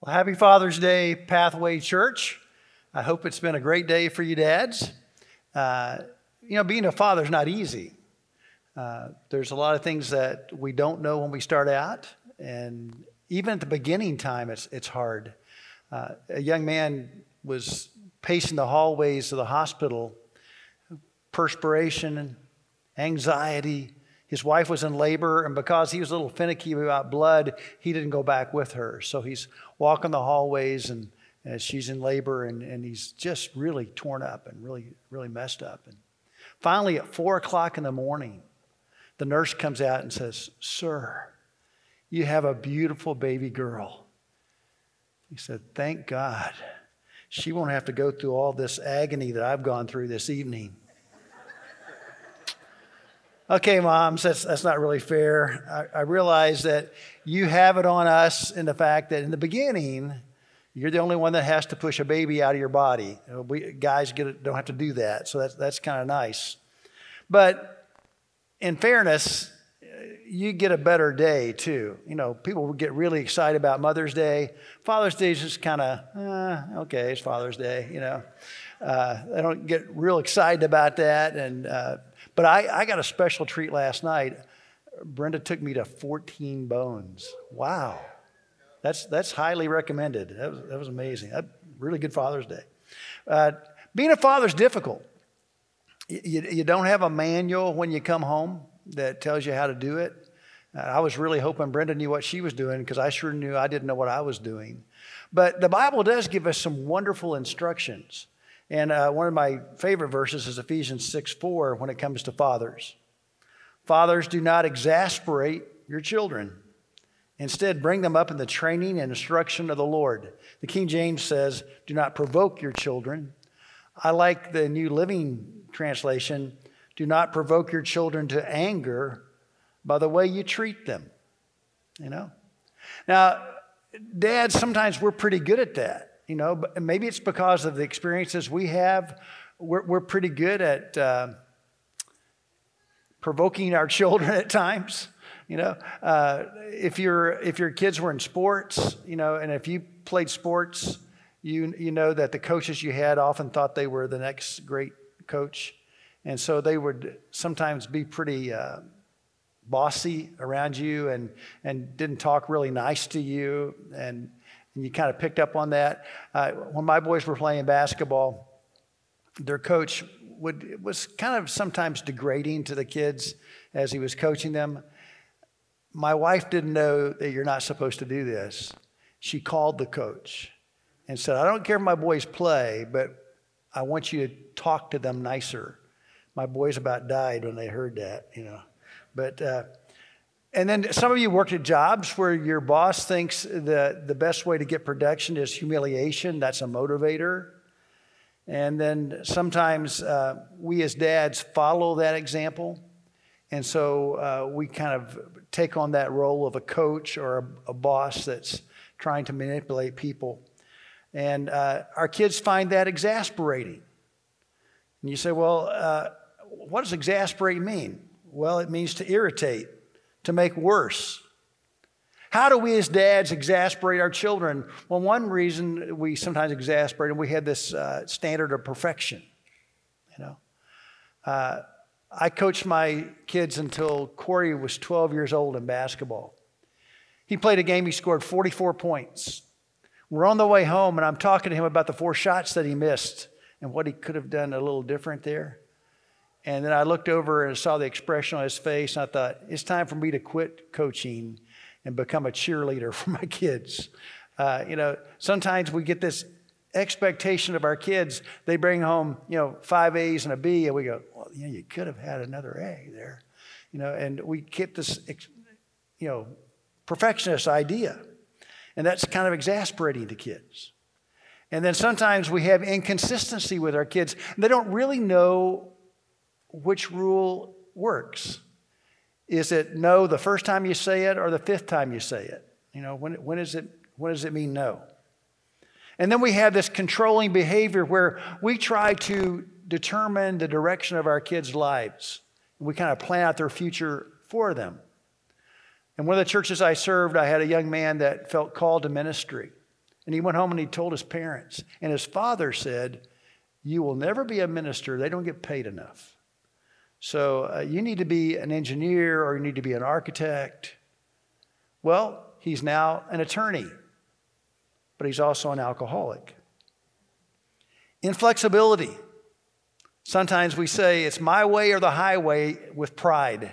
Well, happy Father's Day, Pathway Church. I hope it's been a great day for you dads. Uh, you know, being a father is not easy. Uh, there's a lot of things that we don't know when we start out, and even at the beginning time, it's, it's hard. Uh, a young man was pacing the hallways of the hospital, perspiration, anxiety, his wife was in labor, and because he was a little finicky about blood, he didn't go back with her. So he's walking the hallways, and, and she's in labor, and, and he's just really torn up and really, really messed up. And finally, at four o'clock in the morning, the nurse comes out and says, Sir, you have a beautiful baby girl. He said, Thank God. She won't have to go through all this agony that I've gone through this evening. Okay, moms, that's, that's not really fair. I, I realize that you have it on us in the fact that in the beginning, you're the only one that has to push a baby out of your body. We, guys get, don't have to do that, so that's, that's kind of nice. But in fairness, you get a better day too. You know, people get really excited about Mother's Day. Father's Day is just kind of, eh, okay, it's Father's Day, you know. Uh, they don't get real excited about that. And uh, but I, I got a special treat last night. Brenda took me to 14 Bones. Wow. That's, that's highly recommended. That was, that was amazing. That, really good Father's Day. Uh, being a father is difficult. You, you don't have a manual when you come home that tells you how to do it. Uh, I was really hoping Brenda knew what she was doing because I sure knew I didn't know what I was doing. But the Bible does give us some wonderful instructions. And uh, one of my favorite verses is Ephesians 6 4 when it comes to fathers. Fathers, do not exasperate your children. Instead, bring them up in the training and instruction of the Lord. The King James says, do not provoke your children. I like the New Living Translation, do not provoke your children to anger by the way you treat them. You know? Now, dads, sometimes we're pretty good at that you know, but maybe it's because of the experiences we have. We're, we're pretty good at uh, provoking our children at times. You know, uh, if your if your kids were in sports, you know, and if you played sports, you you know that the coaches you had often thought they were the next great coach, and so they would sometimes be pretty. Uh, bossy around you and, and didn't talk really nice to you and and you kind of picked up on that. Uh, when my boys were playing basketball, their coach would was kind of sometimes degrading to the kids as he was coaching them. My wife didn't know that you're not supposed to do this. She called the coach and said, "I don't care if my boys play, but I want you to talk to them nicer." My boys about died when they heard that, you know. But uh, and then some of you worked at jobs where your boss thinks that the best way to get production is humiliation. That's a motivator. And then sometimes uh, we as dads follow that example. And so uh, we kind of take on that role of a coach or a, a boss that's trying to manipulate people. And uh, our kids find that exasperating. And you say, well, uh, what does exasperate mean? Well, it means to irritate to make worse. How do we as dads exasperate our children? Well, one reason we sometimes exasperate and we have this uh, standard of perfection. You know, uh, I coached my kids until Corey was 12 years old in basketball. He played a game, he scored 44 points. We're on the way home, and I'm talking to him about the four shots that he missed and what he could have done a little different there. And then I looked over and saw the expression on his face, and I thought, it's time for me to quit coaching and become a cheerleader for my kids. Uh, you know, sometimes we get this expectation of our kids. They bring home, you know, five A's and a B, and we go, well, you know, you could have had another A there. You know, and we get this, you know, perfectionist idea. And that's kind of exasperating to kids. And then sometimes we have inconsistency with our kids. They don't really know which rule works. Is it no the first time you say it or the fifth time you say it? You know, when, when, is it, when does it mean no? And then we have this controlling behavior where we try to determine the direction of our kids' lives. We kind of plan out their future for them. In one of the churches I served, I had a young man that felt called to ministry. And he went home and he told his parents. And his father said, You will never be a minister. They don't get paid enough. So uh, you need to be an engineer or you need to be an architect. Well, he's now an attorney, but he's also an alcoholic. Inflexibility. Sometimes we say it's my way or the highway with pride.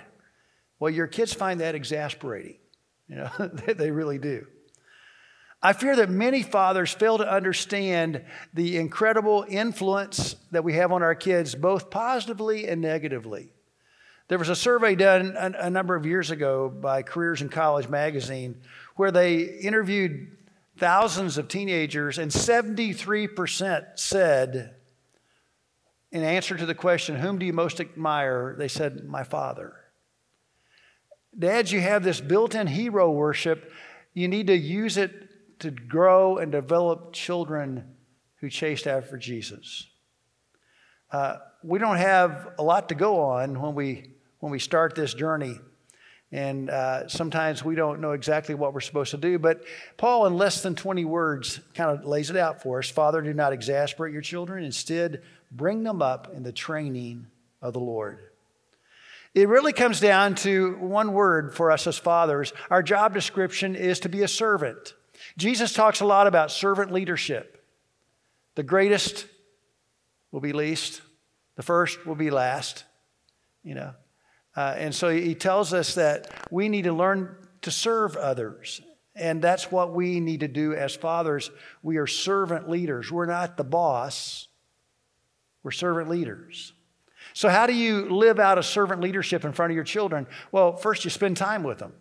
Well, your kids find that exasperating. You know, they really do. I fear that many fathers fail to understand the incredible influence that we have on our kids, both positively and negatively. There was a survey done a, number of years ago by Careers in College magazine where they interviewed thousands of teenagers, and 73% said, in answer to the question, Whom do you most admire? they said, My father. Dads, you have this built in hero worship. You need to use it to grow and develop children who chased after Jesus. Uh, we don't have a lot to go on when we, when we start this journey. And uh, sometimes we don't know exactly what we're supposed to do. But Paul, in less than 20 words, kind of lays it out for us Father, do not exasperate your children. Instead, bring them up in the training of the Lord. It really comes down to one word for us as fathers. Our job description is to be a servant. Jesus talks a lot about servant leadership. The greatest will be least, the first will be last, you know. Uh, and so he tells us that we need to learn to serve others. And that's what we need to do as fathers. We are servant leaders. We're not the boss, we're servant leaders. So, how do you live out a servant leadership in front of your children? Well, first, you spend time with them.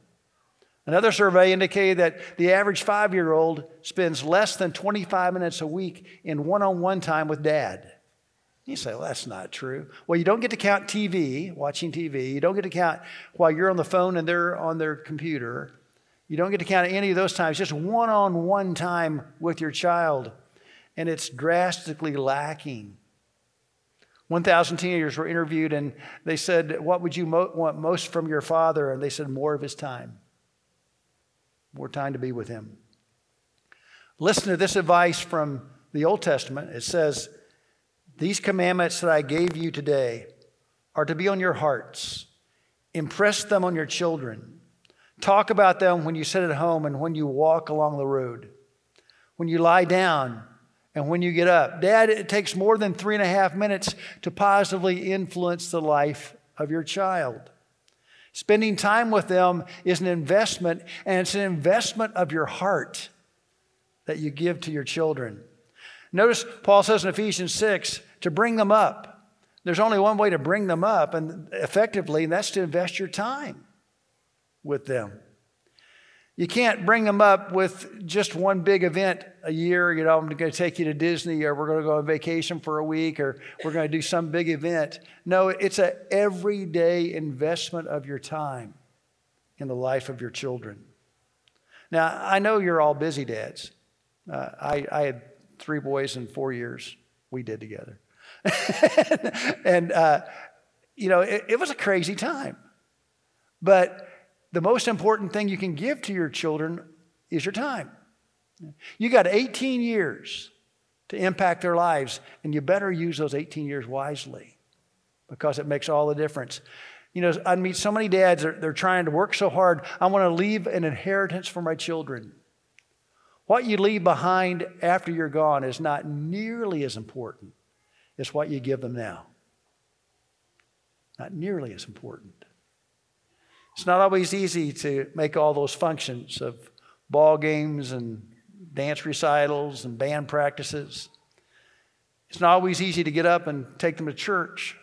Another survey indicated that the average five year old spends less than 25 minutes a week in one on one time with dad. You say, well, that's not true. Well, you don't get to count TV, watching TV. You don't get to count while you're on the phone and they're on their computer. You don't get to count any of those times, just one on one time with your child. And it's drastically lacking 1,000 teenagers were interviewed and they said, What would you mo- want most from your father? And they said, More of his time. More time to be with him. Listen to this advice from the Old Testament. It says, These commandments that I gave you today are to be on your hearts. Impress them on your children. Talk about them when you sit at home and when you walk along the road. When you lie down and when you get up. Dad, it takes more than three and a half minutes to positively influence the life of your child. Spending time with them is an investment, and it's an investment of your heart that you give to your children. Notice Paul says in Ephesians 6 to bring them up. There's only one way to bring them up, and effectively, and that's to invest your time with them. You can't bring them up with just one big event a year. You know, I'm going to take you to Disney, or we're going to go on vacation for a week, or we're going to do some big event. No, it's an everyday investment of your time in the life of your children. Now, I know you're all busy dads. Uh, I, I, had three boys in four years we did together. and, uh, you know, it, it was a crazy time. But the most important thing you can give to your children is your time. You got 18 years to impact their lives, and you better use those 18 years wisely because it makes all the difference. You know, I meet so many dads, they're, they're trying to work so hard. I want to leave an inheritance for my children. What you leave behind after you're gone is not nearly as important as what you give them now. Not nearly as important. It's not always easy to make all those functions of ball games and dance recitals and band practices. It's not always easy to get up and take them to church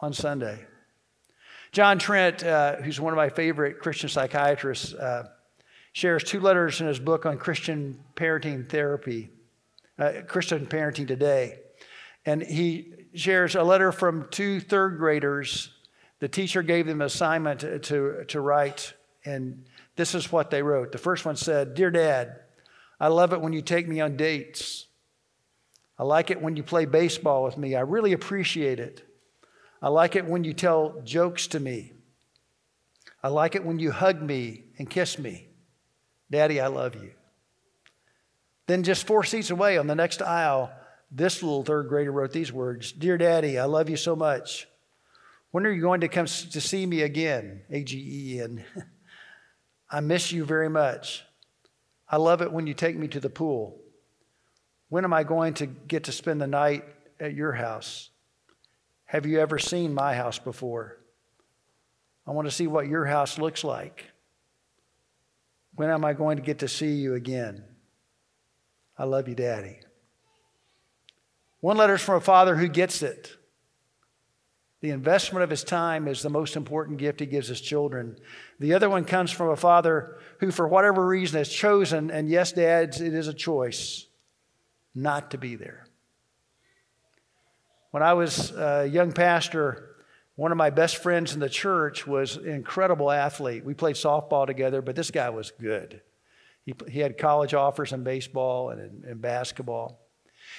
on Sunday. John Trent, uh, who's one of my favorite Christian psychiatrists, uh, shares two letters in his book on Christian parenting therapy, uh, Christian parenting today. And he shares a letter from two third graders the teacher gave them an assignment to, to, to write, and this is what they wrote. The first one said Dear Dad, I love it when you take me on dates. I like it when you play baseball with me. I really appreciate it. I like it when you tell jokes to me. I like it when you hug me and kiss me. Daddy, I love you. Then, just four seats away on the next aisle, this little third grader wrote these words Dear Daddy, I love you so much. When are you going to come to see me again? A G E N. I miss you very much. I love it when you take me to the pool. When am I going to get to spend the night at your house? Have you ever seen my house before? I want to see what your house looks like. When am I going to get to see you again? I love you, Daddy. One letter is from a father who gets it. The investment of his time is the most important gift he gives his children. The other one comes from a father who, for whatever reason, has chosen, and yes, dads, it is a choice, not to be there. When I was a young pastor, one of my best friends in the church was an incredible athlete. We played softball together, but this guy was good. He, he had college offers in baseball and in, in basketball.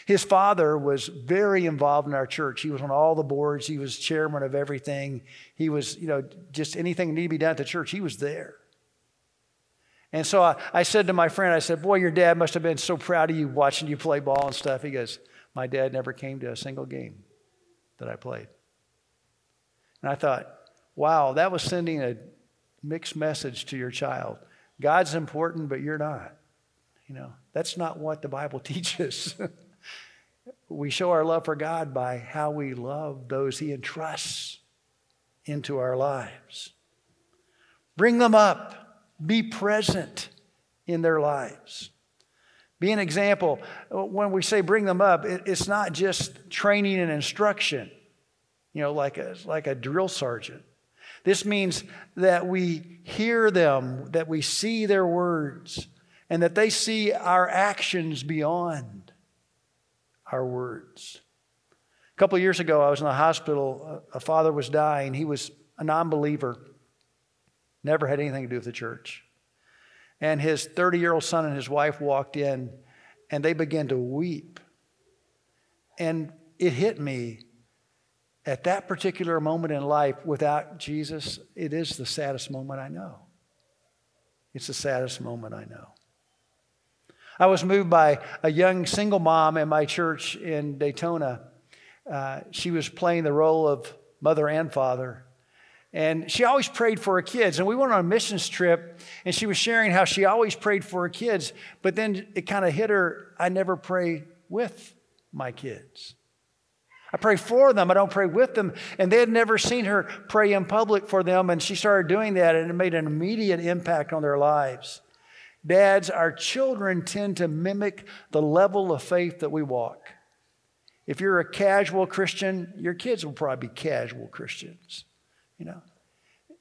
His father was very involved in our church. He was on all the boards. He was chairman of everything. He was, you know, just anything that needed to be done at the church, he was there. And so I, I said to my friend, I said, Boy, your dad must have been so proud of you watching you play ball and stuff. He goes, My dad never came to a single game that I played. And I thought, wow, that was sending a mixed message to your child. God's important, but you're not. You know, that's not what the Bible teaches. We show our love for God by how we love those He entrusts into our lives. Bring them up, be present in their lives. Be an example. When we say bring them up, it's not just training and instruction, you know, like a, like a drill sergeant. This means that we hear them, that we see their words, and that they see our actions beyond our words. A couple years ago, I was in the hospital. A father was dying. He was a non believer, never had anything to do with the church. And his 30 year old son and his wife walked in, and they began to weep. And it hit me at that particular moment in life without Jesus, it is the saddest moment I know. It's the saddest moment I know. I was moved by a young single mom in my church in Daytona. Uh, she was playing the role of mother and father. And she always prayed for her kids. And we went on a missions trip, and she was sharing how she always prayed for her kids. But then it kind of hit her I never pray with my kids. I pray for them, I don't pray with them. And they had never seen her pray in public for them, and she started doing that, and it made an immediate impact on their lives. Dads, our children tend to mimic the level of faith that we walk. If you're a casual Christian, your kids will probably be casual Christians. You know,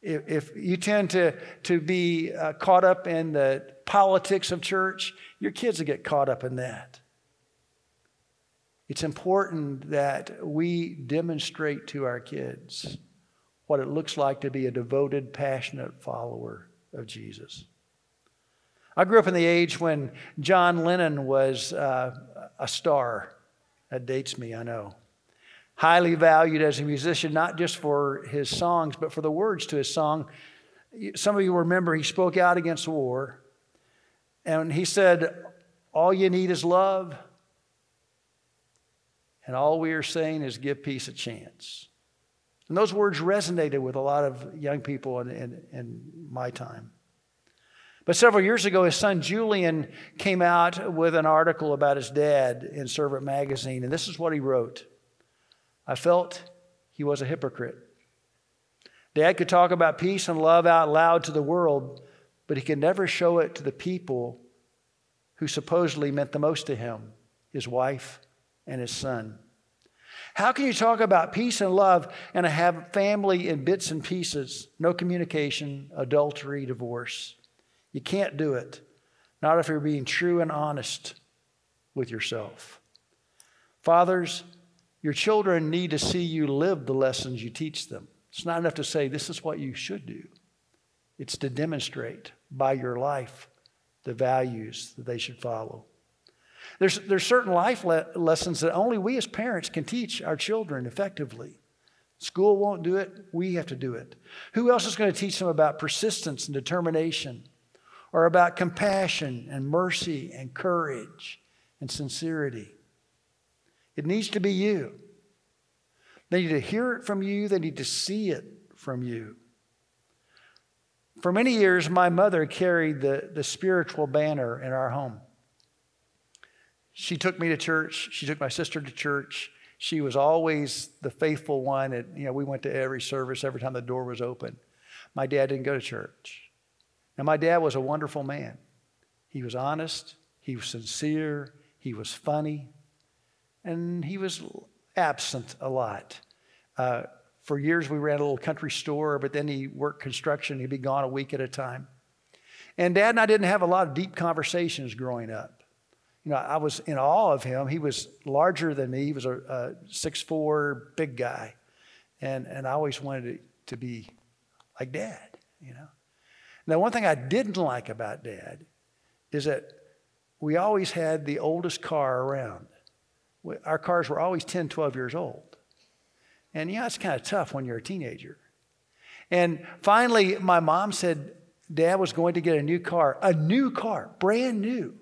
if, if you tend to, to be uh, caught up in the politics of church, your kids will get caught up in that. It's important that we demonstrate to our kids what it looks like to be a devoted, passionate follower of Jesus. I grew up in the age when John Lennon was uh, a star. That dates me, I know. Highly valued as a musician, not just for his songs, but for the words to his song. Some of you remember he spoke out against war, and he said, All you need is love and all we are saying is give peace a chance. And those words resonated with a lot of young people in, in, in my time. But several years ago, his son Julian came out with an article about his dad in Servant magazine, and this is what he wrote I felt he was a hypocrite. Dad could talk about peace and love out loud to the world, but he could never show it to the people who supposedly meant the most to him his wife and his son. How can you talk about peace and love and have family in bits and pieces? No communication, adultery, divorce. You can't do it. Not if you're being true and honest with yourself. Fathers, your children need to see you live the lessons you teach them. It's not enough to say, this is what you should do. It's to demonstrate by your life the values that they should follow. There's, there's certain life le- lessons that only we as parents can teach our children effectively. School won't do it, we have to do it. Who else is going to teach them about persistence and determination? Are about compassion and mercy and courage and sincerity. It needs to be you. They need to hear it from you, they need to see it from you. For many years, my mother carried the, the spiritual banner in our home. She took me to church, she took my sister to church. She was always the faithful one. And, you know, we went to every service every time the door was open. My dad didn't go to church. Now, my dad was a wonderful man. He was honest, he was sincere, he was funny, and he was absent a lot. Uh, for years, we ran a little country store, but then he worked construction. He'd be gone a week at a time. And dad and I didn't have a lot of deep conversations growing up. You know, I was in awe of him. He was larger than me. He was a, a six-four big guy. And, and I always wanted to, to be like dad, you know. Now, one thing I didn't like about dad is that we always had the oldest car around. Our cars were always 10, 12 years old. And yeah, it's kind of tough when you're a teenager. And finally, my mom said dad was going to get a new car, a new car, brand new.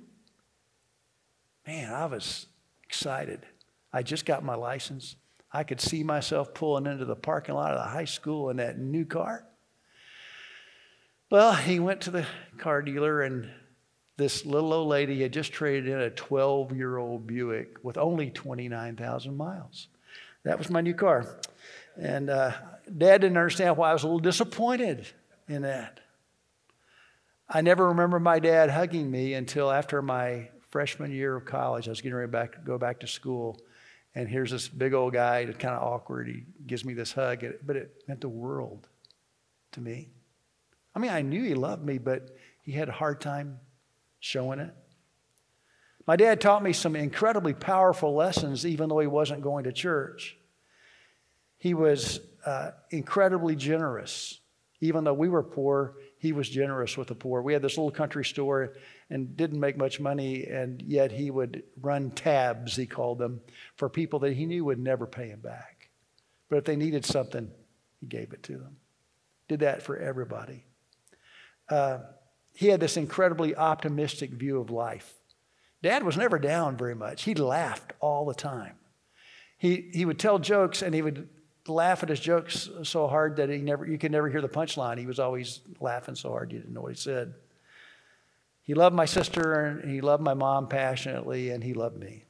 Man, I was excited. I just got my license. I could see myself pulling into the parking lot of the high school in that new car. Well, he went to the car dealer, and this little old lady had just traded in a 12 year old Buick with only 29,000 miles. That was my new car. And uh, dad didn't understand why I was a little disappointed in that. I never remember my dad hugging me until after my freshman year of college. I was getting ready to go back to school. And here's this big old guy, kind of awkward. He gives me this hug, but it meant the world to me. I mean, I knew he loved me, but he had a hard time showing it. My dad taught me some incredibly powerful lessons, even though he wasn't going to church. He was uh, incredibly generous. Even though we were poor, he was generous with the poor. We had this little country store and didn't make much money, and yet he would run tabs, he called them, for people that he knew would never pay him back. But if they needed something, he gave it to them. Did that for everybody uh, he had this incredibly optimistic view of life. Dad was never down very much. He laughed all the time. He, he would tell jokes and he would laugh at his jokes so hard that he never, you could never hear the punchline. He was always laughing so hard you didn't know what he said. He loved my sister and he loved my mom passionately and he loved me.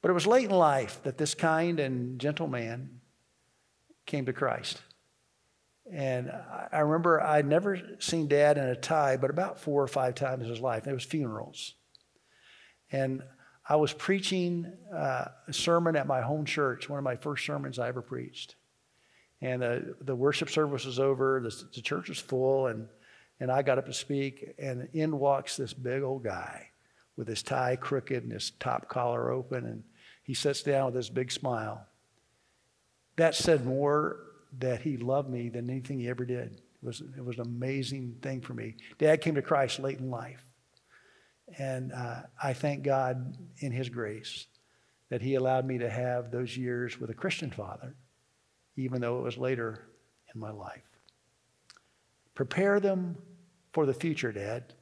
But it was late in life that this kind and gentle man came to Christ. And I remember I'd never seen dad in a tie, but about four or five times in his life. It was funerals. And I was preaching uh, a sermon at my home church, one of my first sermons I ever preached. And uh, the worship service was over, the, the church was full, and, and I got up to speak, and in walks this big old guy with his tie crooked and his top collar open, and he sits down with this big smile. That said more that he loved me than anything he ever did. It was, it was an amazing thing for me. Dad came to Christ late in life. And uh, I thank God in his grace that he allowed me to have those years with a Christian father, even though it was later in my life. Prepare them for the future, Dad.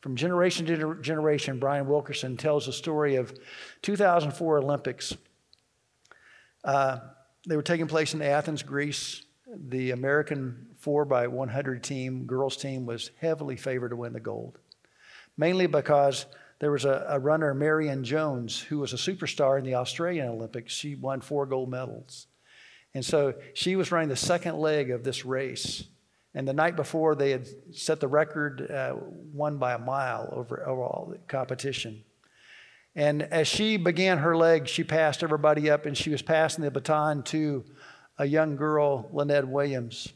From generation to generation, Brian Wilkerson tells the story of 2004 Olympics. Uh, they were taking place in Athens, Greece. The American 4 by 100 team, girls team, was heavily favored to win the gold, mainly because there was a, a runner, Marion Jones, who was a superstar in the Australian Olympics. She won four gold medals. And so she was running the second leg of this race. And the night before, they had set the record, uh, won by a mile over, over all the competition. And as she began her leg, she passed everybody up and she was passing the baton to a young girl, Lynette Williams,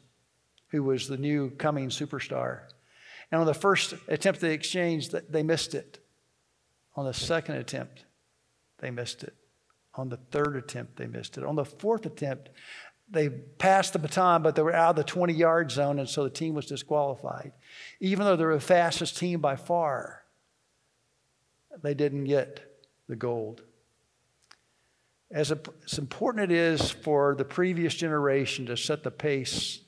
who was the new coming superstar. And on the first attempt they exchanged, they missed it. On the second attempt, they missed it. On the third attempt, they missed it. On the fourth attempt, they passed the baton, but they were out of the 20 yard zone, and so the team was disqualified. Even though they were the fastest team by far, they didn't get the gold. As, a, as important it is for the previous generation to set the pace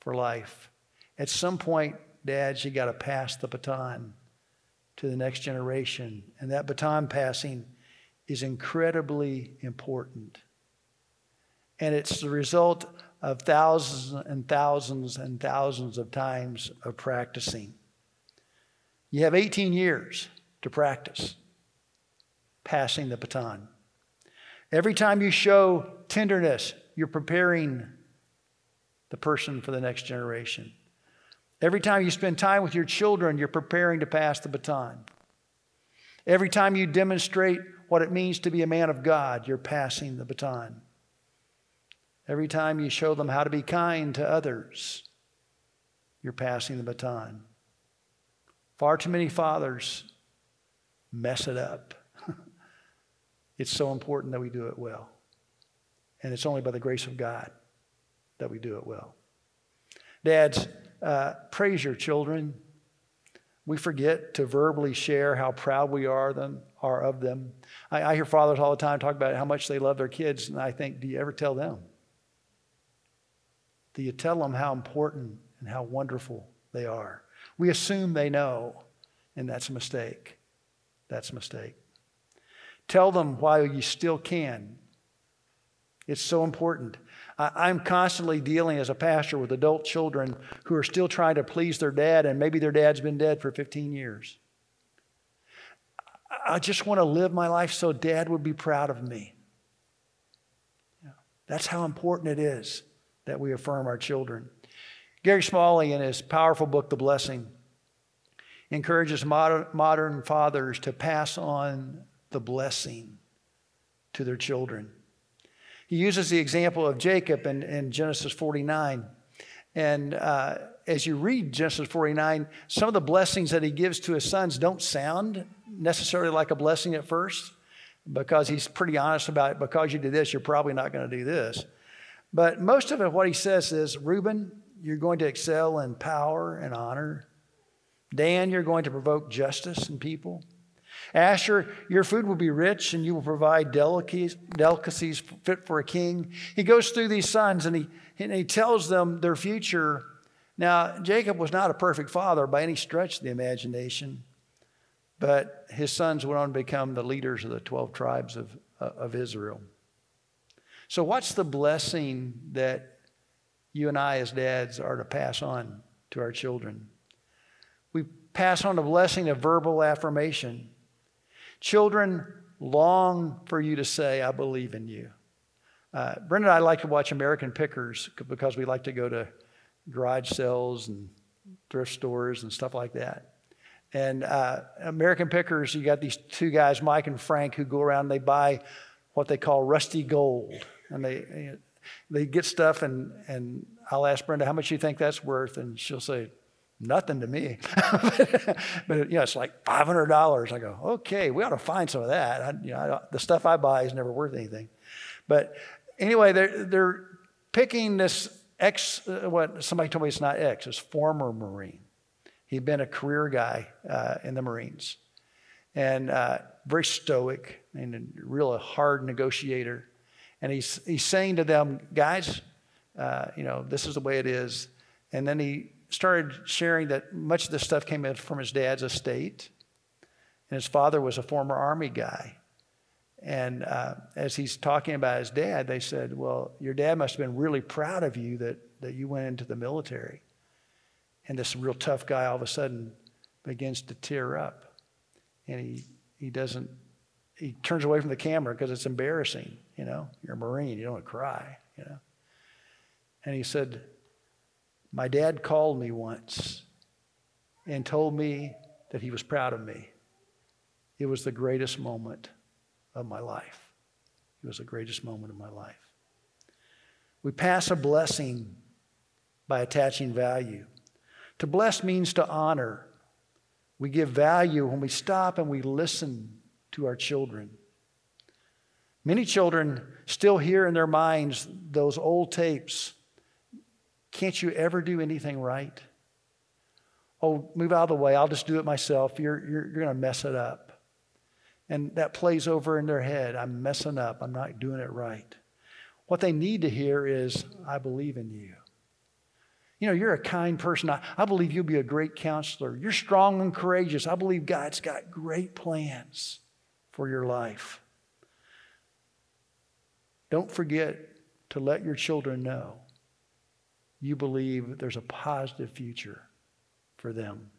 for life, at some point dads, you got to pass the baton to the next generation. And that baton passing is incredibly important. And it's the result of thousands and thousands and thousands of times of practicing. You have 18 years to practice passing the baton. Every time you show tenderness, you're preparing the person for the next generation. Every time you spend time with your children, you're preparing to pass the baton. Every time you demonstrate what it means to be a man of God, you're passing the baton. Every time you show them how to be kind to others, you're passing the baton. Far too many fathers mess it up. It's so important that we do it well. And it's only by the grace of God that we do it well. Dads, uh, praise your children. We forget to verbally share how proud we are, them, are of them. I, I hear fathers all the time talk about how much they love their kids, and I think, do you ever tell them? Do you tell them how important and how wonderful they are? We assume they know, and that's a mistake. That's a mistake. Tell them while you still can. It's so important. I'm constantly dealing as a pastor with adult children who are still trying to please their dad, and maybe their dad's been dead for 15 years. I just want to live my life so dad would be proud of me. That's how important it is that we affirm our children. Gary Smalley, in his powerful book, The Blessing, encourages modern, modern fathers to pass on the blessing to their children. He uses the example of Jacob in, in Genesis 49. And uh, as you read Genesis 49, some of the blessings that he gives to his sons don't sound necessarily like a blessing at first because he's pretty honest about it. Because you do this, you're probably not going to do this. But most of it, what he says is Reuben, you're going to excel in power and honor. Dan, you're going to provoke justice in people. Asher, your food will be rich and you will provide delicacies, delicacies fit for a king. He goes through these sons and he, and he tells them their future. Now, Jacob was not a perfect father by any stretch of the imagination, but his sons went on to become the leaders of the 12 tribes of, uh, of Israel. So, what's the blessing that you and I, as dads, are to pass on to our children? We pass on the blessing of verbal affirmation. Children long for you to say, I believe in you. Uh, Brenda and I like to watch American Pickers because we like to go to garage sales and thrift stores and stuff like that. And uh, American Pickers, you got these two guys, Mike and Frank, who go around and they buy what they call rusty gold and they they get stuff and and I'll ask Brenda how much you think that's worth, and she'll say nothing to me. but you know, it's like five hundred dollars. I go, okay, we ought to find some of that. I, you know, the stuff I buy is never worth anything. But anyway, they're they're picking this ex. Uh, what somebody told me it's not ex, it's former Marine. He'd been a career guy uh, in the Marines, and uh, very stoic and a real hard negotiator. And he's, he's saying to them, guys, uh, you know, this is the way it is. And then he started sharing that much of this stuff came from his dad's estate. And his father was a former army guy. And uh, as he's talking about his dad, they said, Well, your dad must have been really proud of you that, that you went into the military. And this real tough guy all of a sudden begins to tear up. And he, he doesn't he turns away from the camera because it's embarrassing. You know, you're a Marine, you don't cry, you know. And he said, My dad called me once and told me that he was proud of me. It was the greatest moment of my life. It was the greatest moment of my life. We pass a blessing by attaching value. To bless means to honor. We give value when we stop and we listen to our children. Many children still hear in their minds those old tapes. Can't you ever do anything right? Oh, move out of the way. I'll just do it myself. You're, you're, you're going to mess it up. And that plays over in their head. I'm messing up. I'm not doing it right. What they need to hear is, I believe in you. You know, you're a kind person. I, I believe you'll be a great counselor. You're strong and courageous. I believe God's got great plans for your life. Don't forget to let your children know you believe there's a positive future for them.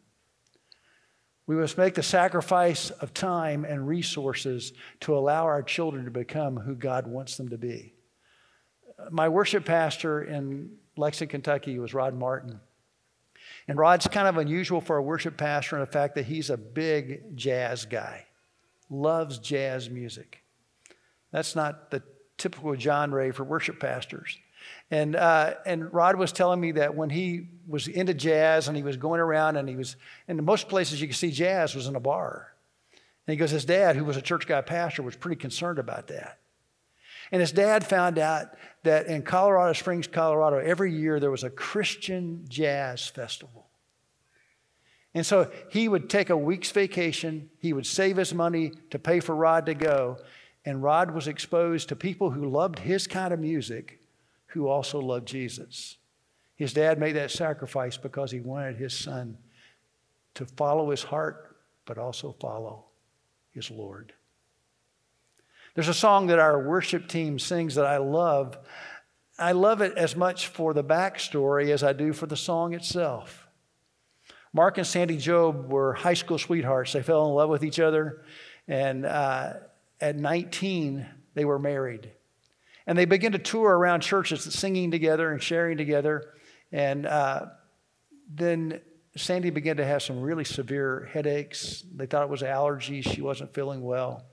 We must make the sacrifice of time and resources to allow our children to become who God wants them to be. My worship pastor in Lexington, Kentucky was Rod Martin. And Rod's kind of unusual for a worship pastor in the fact that he's a big jazz guy, loves jazz music. That's not the typical genre for worship pastors. And, uh, and Rod was telling me that when he was into jazz and he was going around and he was, in most places you could see jazz was in a bar. And he goes, his dad, who was a church guy pastor, was pretty concerned about that. And his dad found out that in Colorado Springs, Colorado, every year there was a Christian jazz festival. And so he would take a week's vacation, he would save his money to pay for Rod to go, and Rod was exposed to people who loved his kind of music who also loved Jesus. His dad made that sacrifice because he wanted his son to follow his heart, but also follow his Lord. There's a song that our worship team sings that I love. I love it as much for the backstory as I do for the song itself. Mark and Sandy Jobe were high school sweethearts. They fell in love with each other, and uh, at 19, they were married. And they began to tour around churches, singing together and sharing together. And uh, then Sandy began to have some really severe headaches. They thought it was allergies. She wasn't feeling well.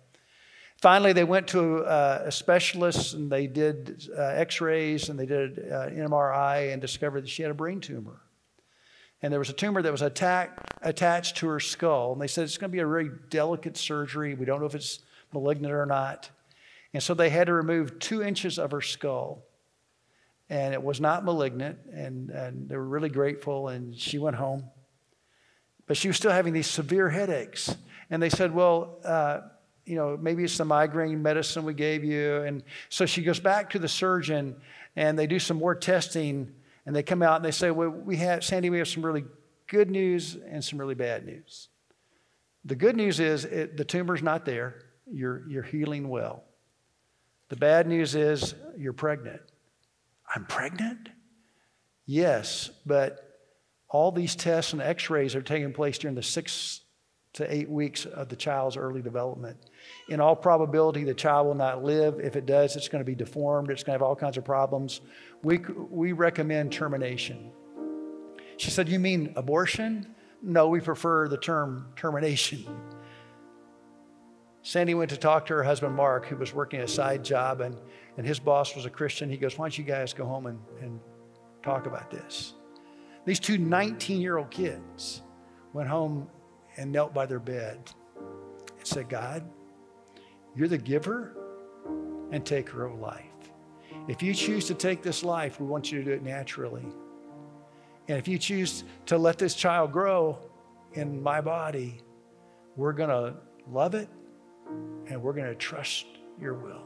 Finally, they went to uh, a specialist and they did uh, x rays and they did uh, an MRI and discovered that she had a brain tumor. And there was a tumor that was attack, attached to her skull. And they said it's going to be a very delicate surgery. We don't know if it's malignant or not. And so they had to remove two inches of her skull. And it was not malignant. And, and they were really grateful. And she went home. But she was still having these severe headaches. And they said, well, uh, you know, maybe it's the migraine medicine we gave you. And so she goes back to the surgeon and they do some more testing. And they come out and they say, well, we have, Sandy, we have some really good news and some really bad news. The good news is it, the tumor's not there. You're, you're healing well. The bad news is you're pregnant. I'm pregnant? Yes, but all these tests and x rays are taking place during the six to eight weeks of the child's early development. In all probability, the child will not live. If it does, it's going to be deformed, it's going to have all kinds of problems. We, we recommend termination. She said, You mean abortion? No, we prefer the term termination. Sandy went to talk to her husband, Mark, who was working a side job, and, and his boss was a Christian. He goes, Why don't you guys go home and, and talk about this? These two 19 year old kids went home and knelt by their bed and said, God, you're the giver and taker of life. If you choose to take this life, we want you to do it naturally. And if you choose to let this child grow in my body, we're going to love it and we're going to trust your will.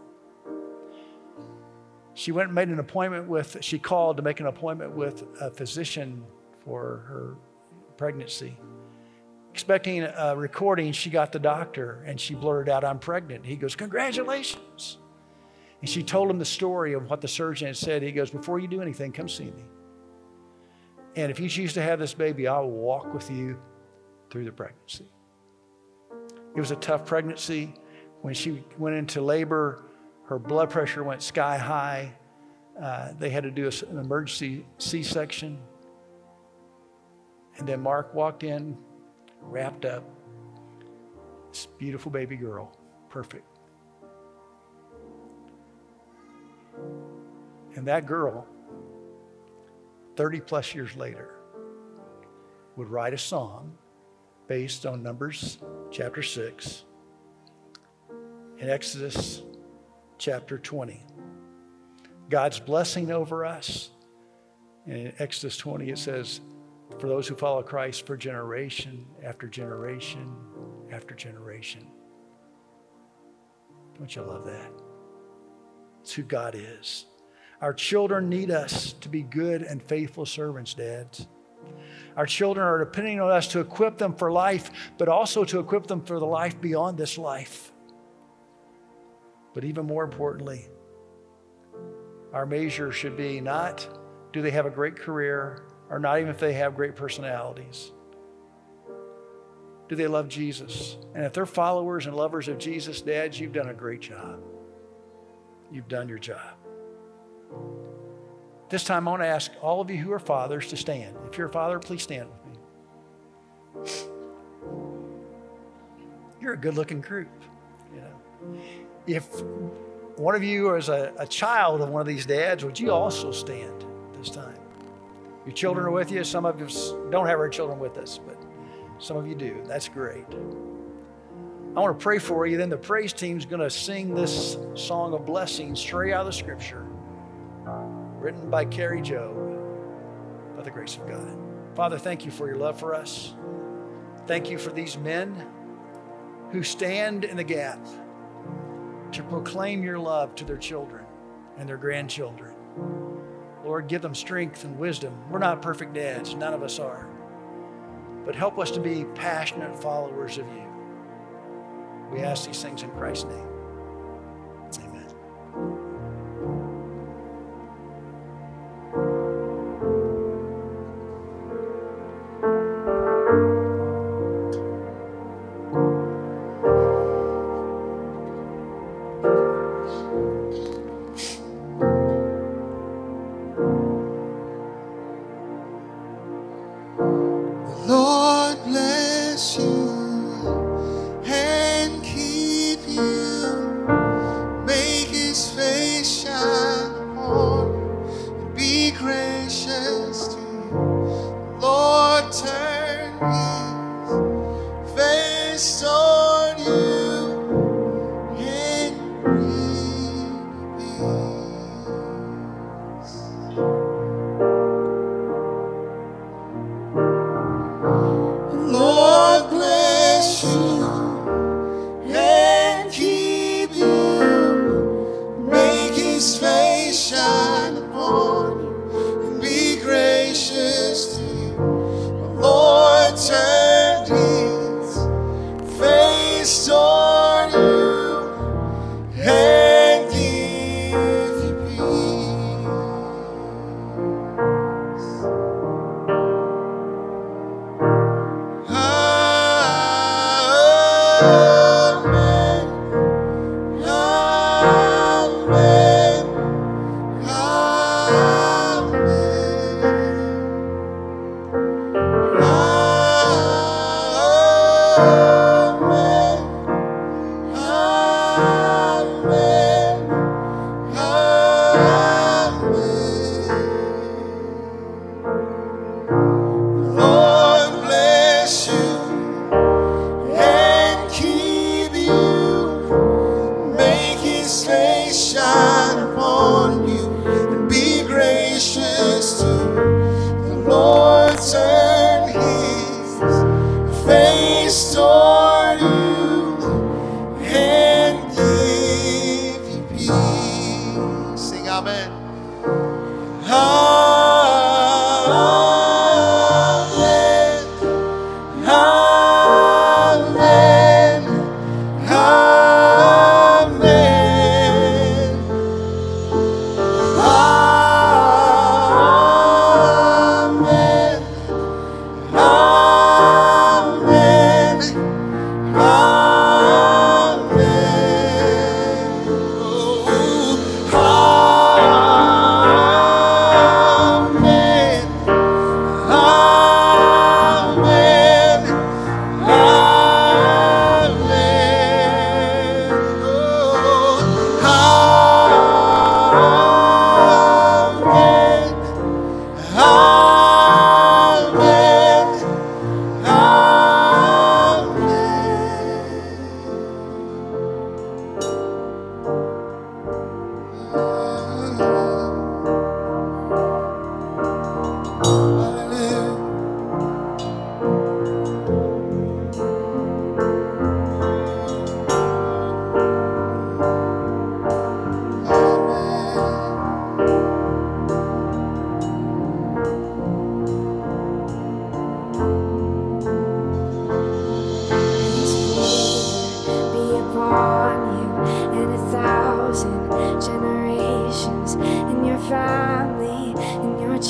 She went and made an appointment with, she called to make an appointment with a physician for her pregnancy. Expecting a recording, she got the doctor and she blurted out, I'm pregnant. He goes, Congratulations. And she told him the story of what the surgeon had said. He goes, Before you do anything, come see me. And if you choose to have this baby, I will walk with you through the pregnancy. It was a tough pregnancy. When she went into labor, her blood pressure went sky high. Uh, they had to do an emergency C section. And then Mark walked in, wrapped up. This beautiful baby girl, perfect. And that girl, 30 plus years later, would write a song based on Numbers chapter 6 and Exodus chapter 20. God's blessing over us. In Exodus 20, it says, For those who follow Christ for generation after generation after generation. Don't you love that? It's who God is. Our children need us to be good and faithful servants, dads. Our children are depending on us to equip them for life, but also to equip them for the life beyond this life. But even more importantly, our measure should be not do they have a great career or not even if they have great personalities. Do they love Jesus? And if they're followers and lovers of Jesus, dads, you've done a great job. You've done your job. This time, I want to ask all of you who are fathers to stand. If you're a father, please stand with me. You're a good looking group. You know. If one of you is a, a child of one of these dads, would you also stand this time? Your children are with you. Some of us don't have our children with us, but some of you do. That's great. I want to pray for you. Then the praise team's going to sing this song of blessing straight out of the scripture, written by Kari Jobe, by the grace of God. Father, thank you for your love for us. Thank you for these men who stand in the gap to proclaim your love to their children and their grandchildren. Lord, give them strength and wisdom. We're not perfect dads, none of us are. But help us to be passionate followers of you. We ask these things in Christ's name.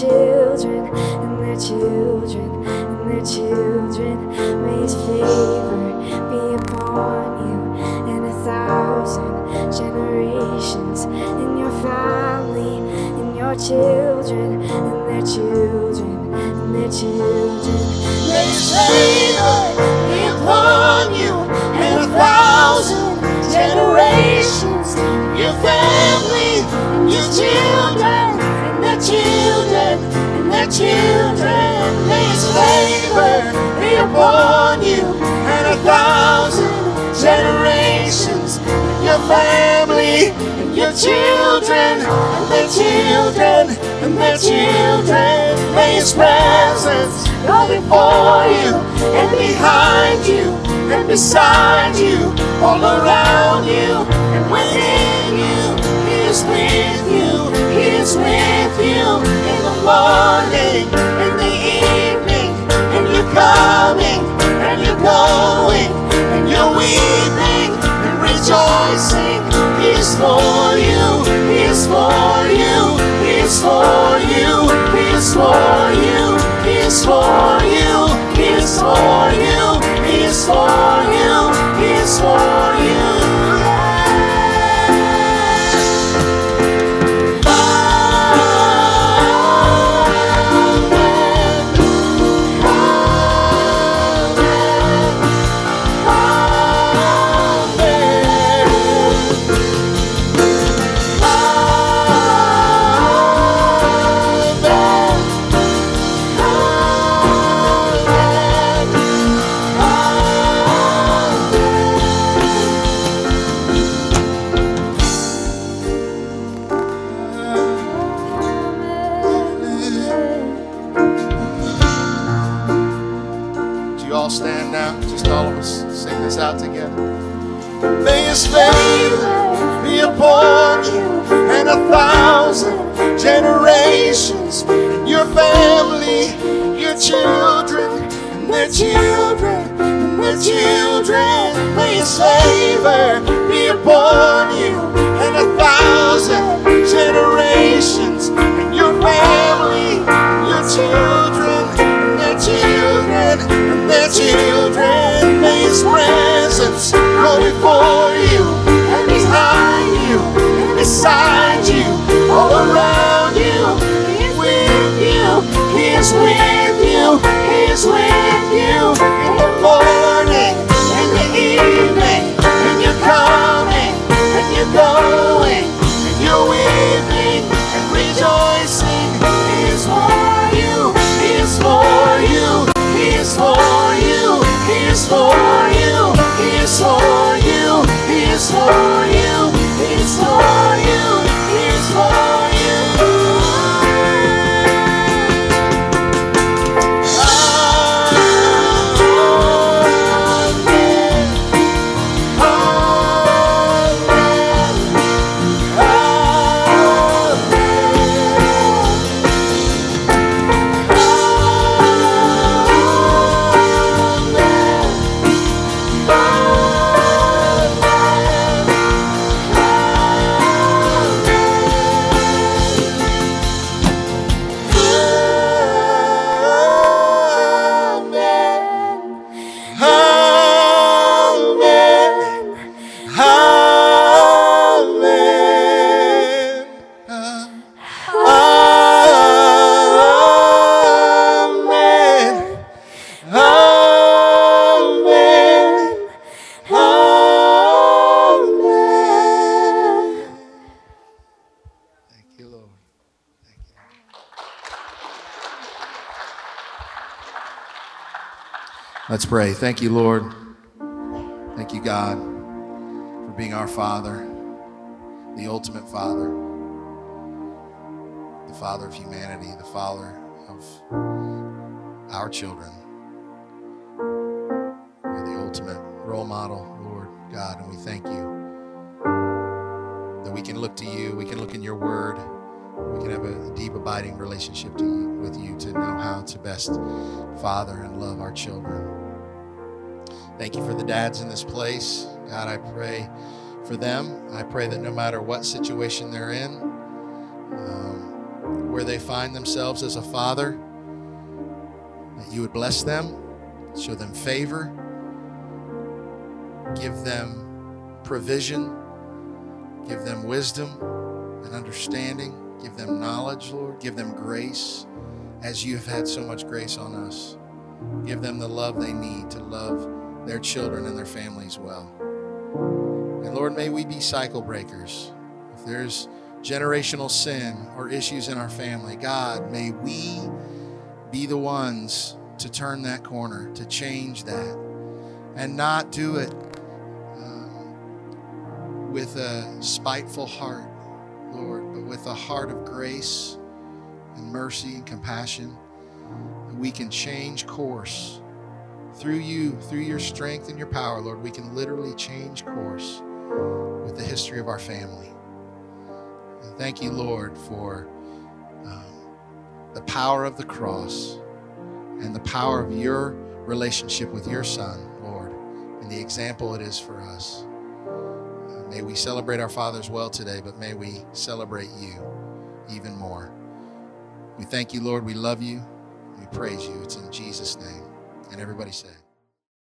children and their children and their children. May His favor be upon you and a thousand generations in your family and your children and their children and their children. May His favor be upon you and a thousand generations in your family and your children children. His favor be upon you and a thousand generations. Your family, and your children, and their children, and their children. May His presence go before you and behind you and beside you, all around you and within you. He is with you, He is with you morning, in the evening, and you're coming and you're going and you're weeping and rejoicing. He for you, He for you, He for you, He for you, He for you, He for you, He for you, favor be upon you and a thousand generations. Pray. Thank you, Lord. Thank you, God, for being our Father, the ultimate Father, the Father of humanity, the Father of our children. You're the ultimate role model, Lord God, and we thank you that we can look to you, we can look in your word, we can have a deep, abiding relationship you, with you to know how to best father and love our children. Thank you for the dads in this place. God, I pray for them. I pray that no matter what situation they're in, um, where they find themselves as a father, that you would bless them, Show them favor. Give them provision. Give them wisdom and understanding. Give them knowledge, Lord. Give them grace as you have had so much grace on us. Give them the love they need to love their children and their families well. And Lord, may we be cycle breakers. If there's generational sin or issues in our family, God, may we be the ones to turn that corner, to change that, and not do it um, with a spiteful heart, Lord, but with a heart of grace and mercy and compassion. We can change course through you, through your strength and your power, Lord. We can literally change course with the history of our family. And thank you, Lord, for um, the power of the cross and the power of your relationship with your Son, Lord, and the example it is for us. Uh, may we celebrate our fathers well today, but may we celebrate you even more. We thank you, Lord. We love you. We praise you. It's in Jesus' name. And everybody say,